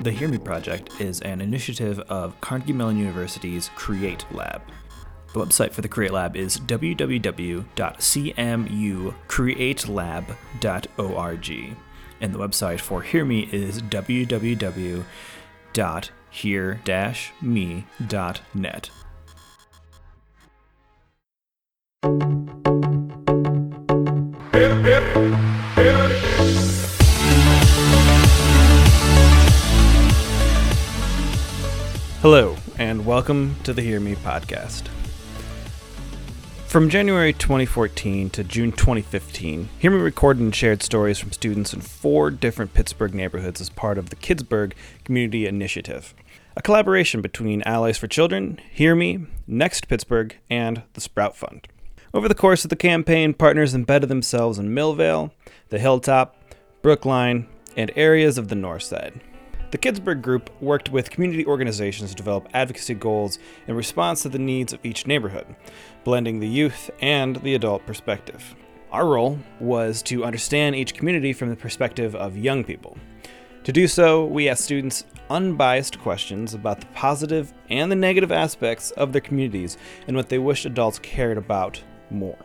The Hear Me Project is an initiative of Carnegie Mellon University's Create Lab. The website for the Create Lab is www.cmucreatelab.org, and the website for Hear Me is www.hear-me.net. Hello, and welcome to the Hear Me podcast. From January 2014 to June 2015, Hear Me recorded and shared stories from students in four different Pittsburgh neighborhoods as part of the Kidsburgh Community Initiative, a collaboration between Allies for Children, Hear Me, Next Pittsburgh, and the Sprout Fund. Over the course of the campaign, partners embedded themselves in Millvale, the Hilltop, Brookline, and areas of the North Side. The Kidsburgh Group worked with community organizations to develop advocacy goals in response to the needs of each neighborhood, blending the youth and the adult perspective. Our role was to understand each community from the perspective of young people. To do so, we asked students unbiased questions about the positive and the negative aspects of their communities and what they wished adults cared about more.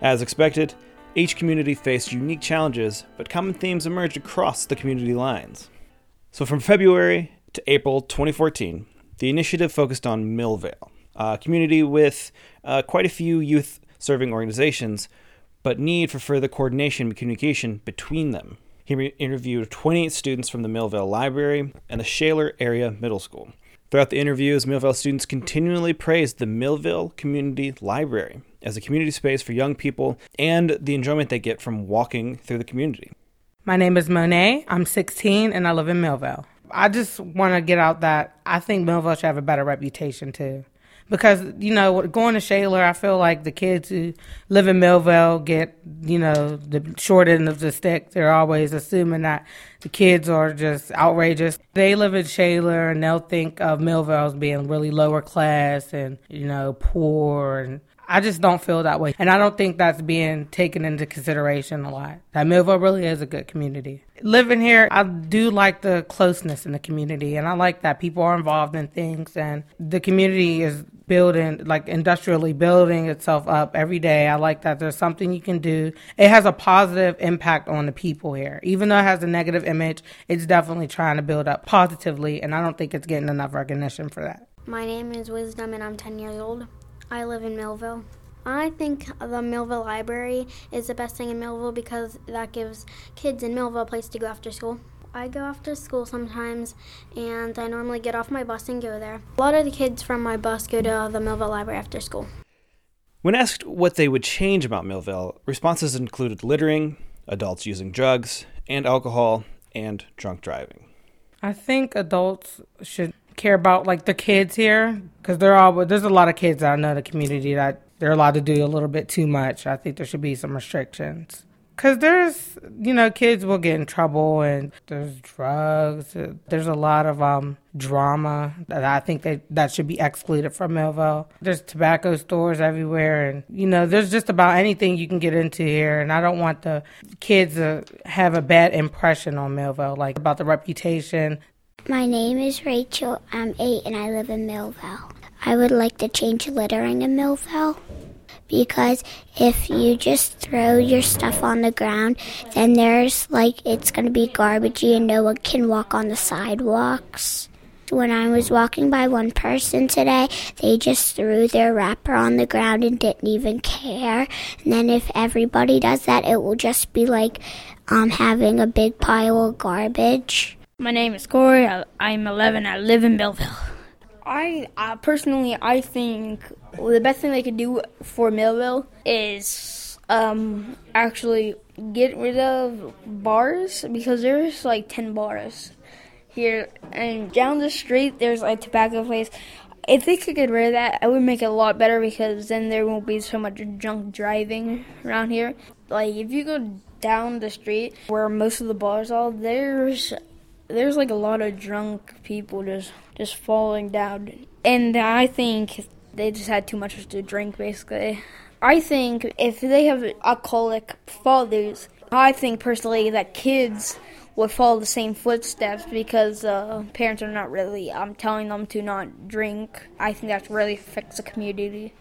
As expected, each community faced unique challenges, but common themes emerged across the community lines. So, from February to April 2014, the initiative focused on Millvale, a community with uh, quite a few youth serving organizations, but need for further coordination and communication between them. He re- interviewed 28 students from the Millvale Library and the Shaler Area Middle School. Throughout the interviews, Millvale students continually praised the Millvale Community Library as a community space for young people and the enjoyment they get from walking through the community. My name is Monet. I'm 16 and I live in Millvale. I just want to get out that I think Millvale should have a better reputation too. Because, you know, going to Shaler, I feel like the kids who live in Millvale get, you know, the short end of the stick. They're always assuming that the kids are just outrageous. They live in Shaler and they'll think of Millvale as being really lower class and, you know, poor and I just don't feel that way. And I don't think that's being taken into consideration a lot. That Millvale really is a good community. Living here, I do like the closeness in the community and I like that people are involved in things and the community is building, like industrially building itself up every day. I like that there's something you can do. It has a positive impact on the people here. Even though it has a negative image, it's definitely trying to build up positively and I don't think it's getting enough recognition for that. My name is Wisdom and I'm 10 years old. I live in Millvale. I think the Millvale Library is the best thing in Millvale because that gives kids in Millvale a place to go after school. I go after school sometimes, and I normally get off my bus and go there. A lot of the kids from my bus go to the Millvale Library after school. When asked what they would change about Millvale, responses included littering, adults using drugs and alcohol, and drunk driving. I think adults should care about like the kids here because they're all there's a lot of kids I know in the community that they're allowed to do a little bit too much. I think there should be some restrictions because there's you know kids will get in trouble and there's drugs. There's a lot of um drama that I think that that should be excluded from Millvale. There's tobacco stores everywhere and you know there's just about anything you can get into here and I don't want the kids to have a bad impression on Millvale like about the reputation my name is Rachel. I'm eight and I live in Millvale. I would like to change littering in Millvale because if you just throw your stuff on the ground, then there's like it's going to be garbagey and no one can walk on the sidewalks. When I was walking by one person today, they just threw their wrapper on the ground and didn't even care. And then if everybody does that, it will just be like um, having a big pile of garbage. My name is Corey. I'm 11. I live in Millvale. I personally, I think the best thing they could do for Millvale is um, actually get rid of bars because there's like 10 bars here, and down the street there's a tobacco place. If they could get rid of that, it would make it a lot better because then there won't be so much drunk driving around here. Like if you go down the street where most of the bars are, there's there's like a lot of drunk people just just falling down, and I think they just had too much to drink. Basically, I think if they have alcoholic fathers, I think personally that kids would follow the same footsteps because uh, parents are not really um, telling them to not drink. I think that really affects the community.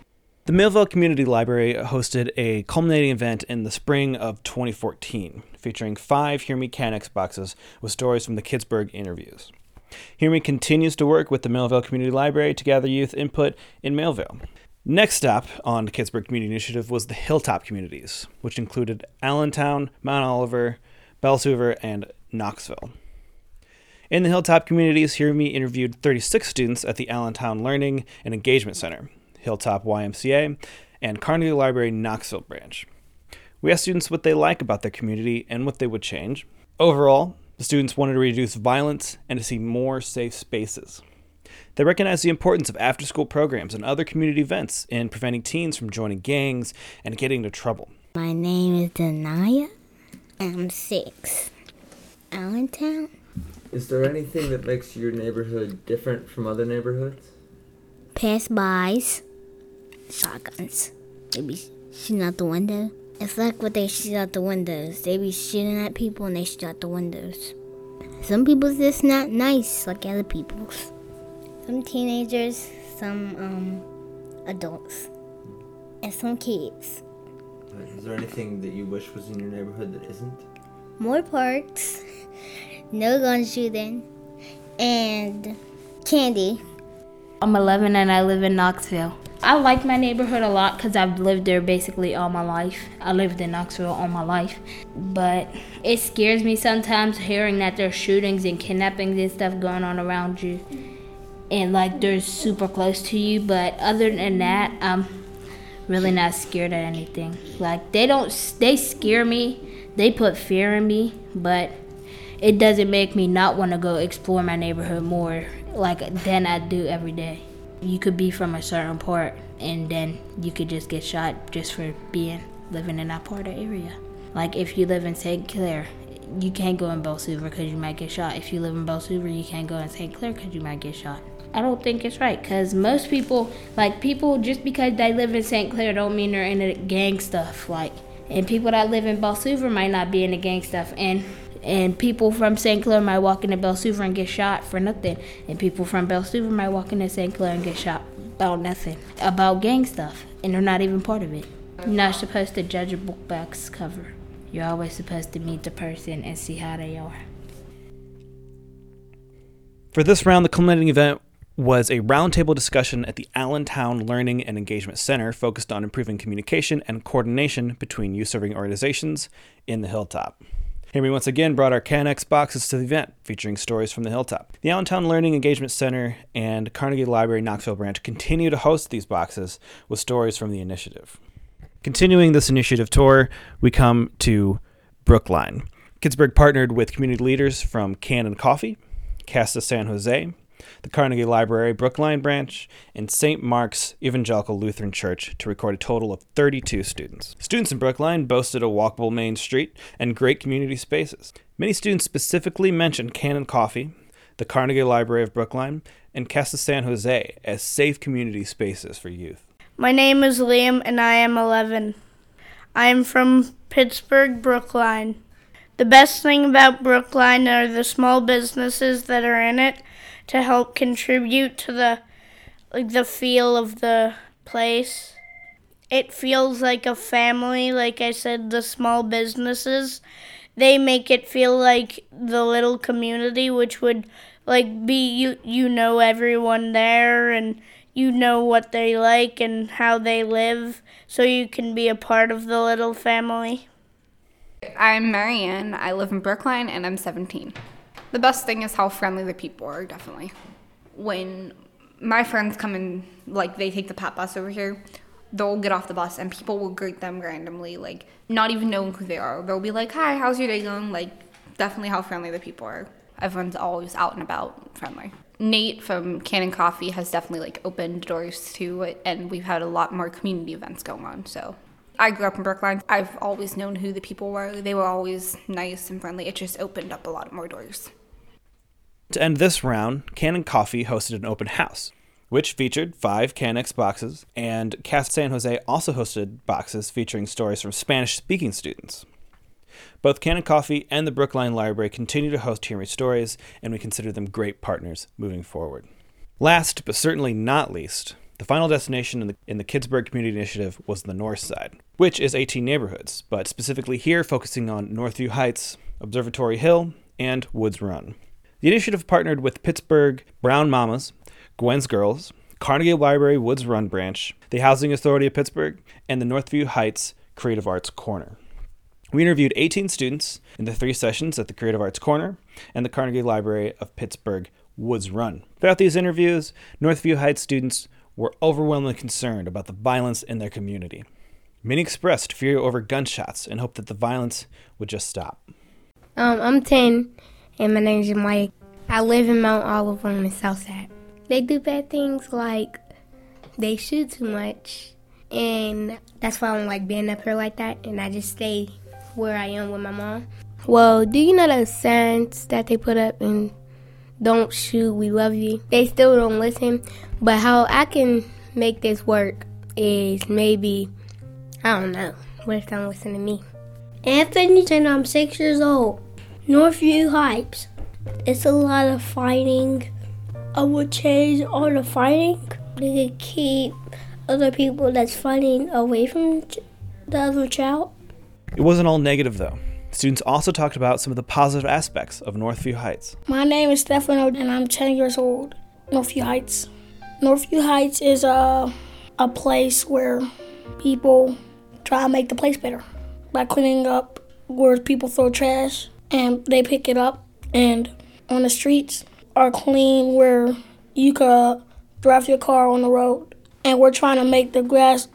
The Millvale Community Library hosted a culminating event in the spring of 2014, featuring five Hear Me Can-X boxes with stories from the Kidsburgh interviews. Hear Me continues to work with the Millvale Community Library to gather youth input in Millvale. Next stop on the Kidsburgh Community Initiative was the Hilltop communities, which included Allentown, Mount Oliver, Beltzhoover, and Knoxville. In the Hilltop communities, Hear Me interviewed 36 students at the Allentown Learning and Engagement Center, Hilltop YMCA, and Carnegie Library Knoxville branch. We asked students what they like about their community and what they would change. Overall, the students wanted to reduce violence and to see more safe spaces. They recognize the importance of after school programs and other community events in preventing teens from joining gangs and getting into trouble. My name is Denaya. I'm six. Allentown. Is there anything that makes your neighborhood different from other neighborhoods? Pass-bys. Shotguns. They be shooting out the window. It's like what they shoot out the windows. They be shooting at people and they shoot out the windows. Some people's just not nice like other people's. Some teenagers, some um, adults, and some kids. Is there anything that you wish was in your neighborhood that isn't? More parks, no gun shooting, and candy. I'm 11 and I live in Knoxville. I like my neighborhood a lot because I've lived there basically all my life. I lived in Knoxville all my life. But it scares me sometimes hearing that there's shootings and kidnappings and stuff going on around you. And like they're super close to you. But other than that, I'm really not scared of anything. Like they don't, they scare me. They put fear in me. But it doesn't make me not want to go explore my neighborhood more like than I do every day. You could be from a certain part and then you could just get shot just for being living in that part of area. Like if you live in St. Clair, you can't go in Beltzhoover because you might get shot. If you live in Beltzhoover, you can't go in St. Clair because you might get shot. I don't think it's right because most people, like people, just because they live in St. Clair, don't mean they're in into gang stuff. Like, and people that live in Beltzhoover might not be into gang stuff. And and people from St. Clair might walk into Beltzhoover and get shot for nothing. And people from Beltzhoover might walk into St. Clair and get shot about nothing, about gang stuff, and they're not even part of it. You're not supposed to judge a book by its cover. You're always supposed to meet the person and see how they are. For this round, the culminating event was a roundtable discussion at the Allentown Learning and Engagement Center focused on improving communication and coordination between youth serving organizations in the Hilltop. Hear Me once again brought our Can-X boxes to the event, featuring stories from the Hilltop. The Allentown Learning Engagement Center and Carnegie Library Knoxville branch continue to host these boxes with stories from the initiative. Continuing this initiative tour, we come to Brookline. Kidsburgh partnered with community leaders from Cannon Coffee, Casa San Jose, the Carnegie Library Brookline branch, and St. Mark's Evangelical Lutheran Church to record a total of 32 students. Students in Brookline boasted a walkable main street and great community spaces. Many students specifically mentioned Cannon Coffee, the Carnegie Library of Brookline, and Casa San Jose as safe community spaces for youth. My name is Liam and I am 11. I am from Pittsburgh, Brookline. The best thing about Brookline are the small businesses that are in it to help contribute to the like the feel of the place. It feels like a family, like I said, the small businesses. They make it feel like the little community which would like be you you know everyone there and you know what they like and how they live so you can be a part of the little family. I'm Marianne. I live in Brookline and I'm 17. The best thing is how friendly the people are, definitely. When my friends come in, like they take the pat bus over here, they'll get off the bus and people will greet them randomly, like not even knowing who they are. They'll be like, "Hi, how's your day going?" Like definitely how friendly the people are. Everyone's always out and about, friendly. Nate from Cannon Coffee has definitely like opened doors to it, and we've had a lot more community events going on. So I grew up in Brookline. I've always known who the people were. They were always nice and friendly. It just opened up a lot more doors. To end this round, Cannon Coffee hosted an open house, which featured five Can-X boxes, and Casa San Jose also hosted boxes featuring stories from Spanish speaking students. Both Cannon Coffee and the Brookline Library continue to host Hear Me Stories, and we consider them great partners moving forward. Last, but certainly not least, the final destination in the, in the Kidsburgh Community Initiative was the North Side, which is 18 neighborhoods, but specifically here focusing on Northview Heights, Observatory Hill, and Woods Run. The initiative partnered with Pittsburgh Brown Mamas, Gwen's Girls, Carnegie Library Woods Run Branch, the Housing Authority of Pittsburgh, and the Northview Heights Creative Arts Corner. We interviewed 18 students in the three sessions at the Creative Arts Corner and the Carnegie Library of Pittsburgh Woods Run. Throughout these interviews, Northview Heights students were overwhelmingly concerned about the violence in their community. Many expressed fear over gunshots and hoped that the violence would just stop. Um, I'm 10, and my name is Mike. I live in Mount Oliver on the south side. They do bad things like they shoot too much, and that's why I don't like being up here like that, and I just stay where I am with my mom. Well, do you know the signs that they put up and don't shoot, we love you? They still don't listen, but how I can make this work is maybe, I don't know, what if they don't listen to me? Anthony, and I'm six years old. Northview Heights. It's a lot of fighting. I would change all the fighting. They could keep other people that's fighting away from the other child. It wasn't all negative, though. Students also talked about some of the positive aspects of Northview Heights. My name is Stefano, and I'm 10 years old. Northview Heights. Northview Heights is a, a place where people try to make the place better by cleaning up where people throw trash and they pick it up. And on the streets are clean where you could uh, drive your car on the road. And we're trying to make the grass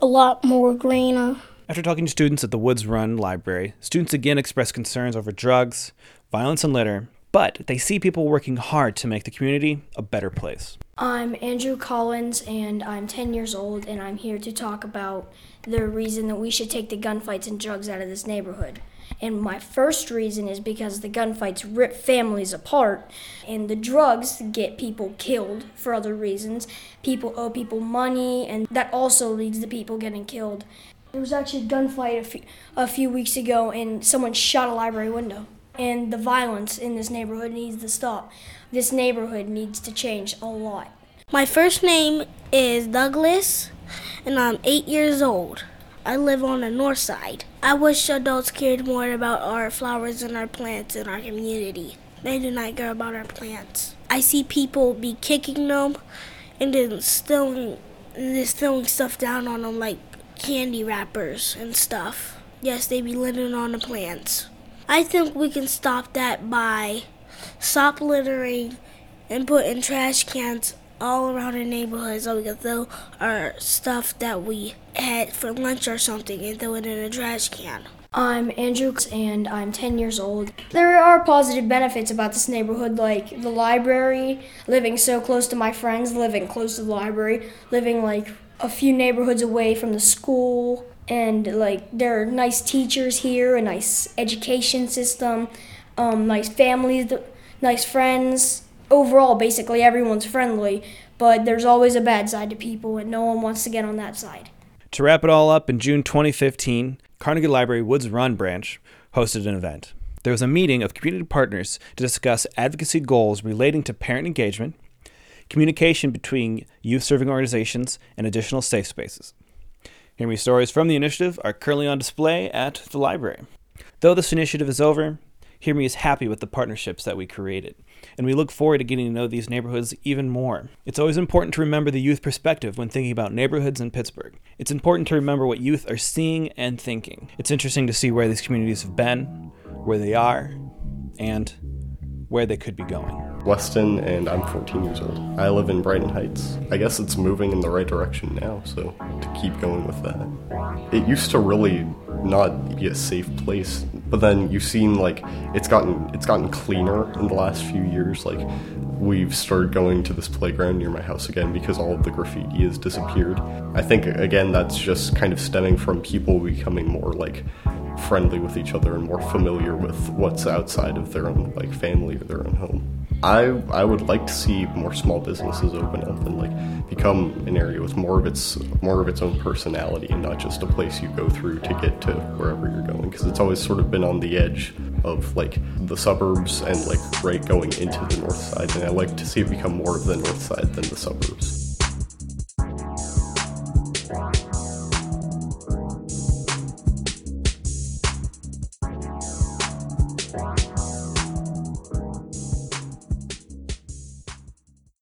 a lot more greener. After talking to students at the Woods Run Library, students again expressed concerns over drugs, violence, and litter, but they see people working hard to make the community a better place. I'm Andrew Collins, and I'm 10 years old, and I'm here to talk about the reason that we should take the gunfights and drugs out of this neighborhood. And my first reason is because the gunfights rip families apart, and the drugs get people killed for other reasons. People owe people money, and that also leads to people getting killed. There was actually a gunfight a few, a few weeks ago, and someone shot a library window. And the violence in this neighborhood needs to stop. This neighborhood needs to change a lot. My first name is Douglas, and I'm eight years old. I live on the north side. I wish adults cared more about our flowers and our plants in our community. They do not care about our plants. I see people be kicking them and then stealing, just throwing stuff down on them like candy wrappers and stuff. Yes, they be littering on the plants. I think we can stop that by stop littering and putting trash cans all around the neighborhood so we can throw our stuff that we had for lunch or something and throw it in a trash can. I'm Andrew and I'm 10 years old. There are positive benefits about this neighborhood, like the library, living so close to my friends, living close to the library, living like a few neighborhoods away from the school, and like there are nice teachers here, a nice education system, um, nice families, nice friends. Overall, basically everyone's friendly, but there's always a bad side to people, and no one wants to get on that side. To wrap it all up, in June 2015, Carnegie Library Woods Run branch hosted an event. There was a meeting of community partners to discuss advocacy goals relating to parent engagement, communication between youth serving organizations, and additional safe spaces. Hear Me stories from the initiative are currently on display at the library. Though this initiative is over, Hear Me is happy with the partnerships that we created, and we look forward to getting to know these neighborhoods even more. It's always important to remember the youth perspective when thinking about neighborhoods in Pittsburgh. It's important to remember what youth are seeing and thinking. It's interesting to see where these communities have been, where they are, and where they could be going. Weston, and I'm 14 years old. I live in Brighton Heights. I guess it's moving in the right direction now, so to keep going with that. It used to really not be a safe place, but then you've seen like it's gotten it's gotten cleaner in the last few years. Like we've started going to this playground near my house again because all of the graffiti has disappeared. I think again that's just kind of stemming from people becoming more like friendly with each other and more familiar with what's outside of their own like family or their own home. I I would like to see more small businesses open up and like become an area with more of its more of its own personality and not just a place you go through to get to wherever you're going because it's always sort of been on the edge of like the suburbs and like right going into the north side and I like to see it become more of the north side than the suburbs.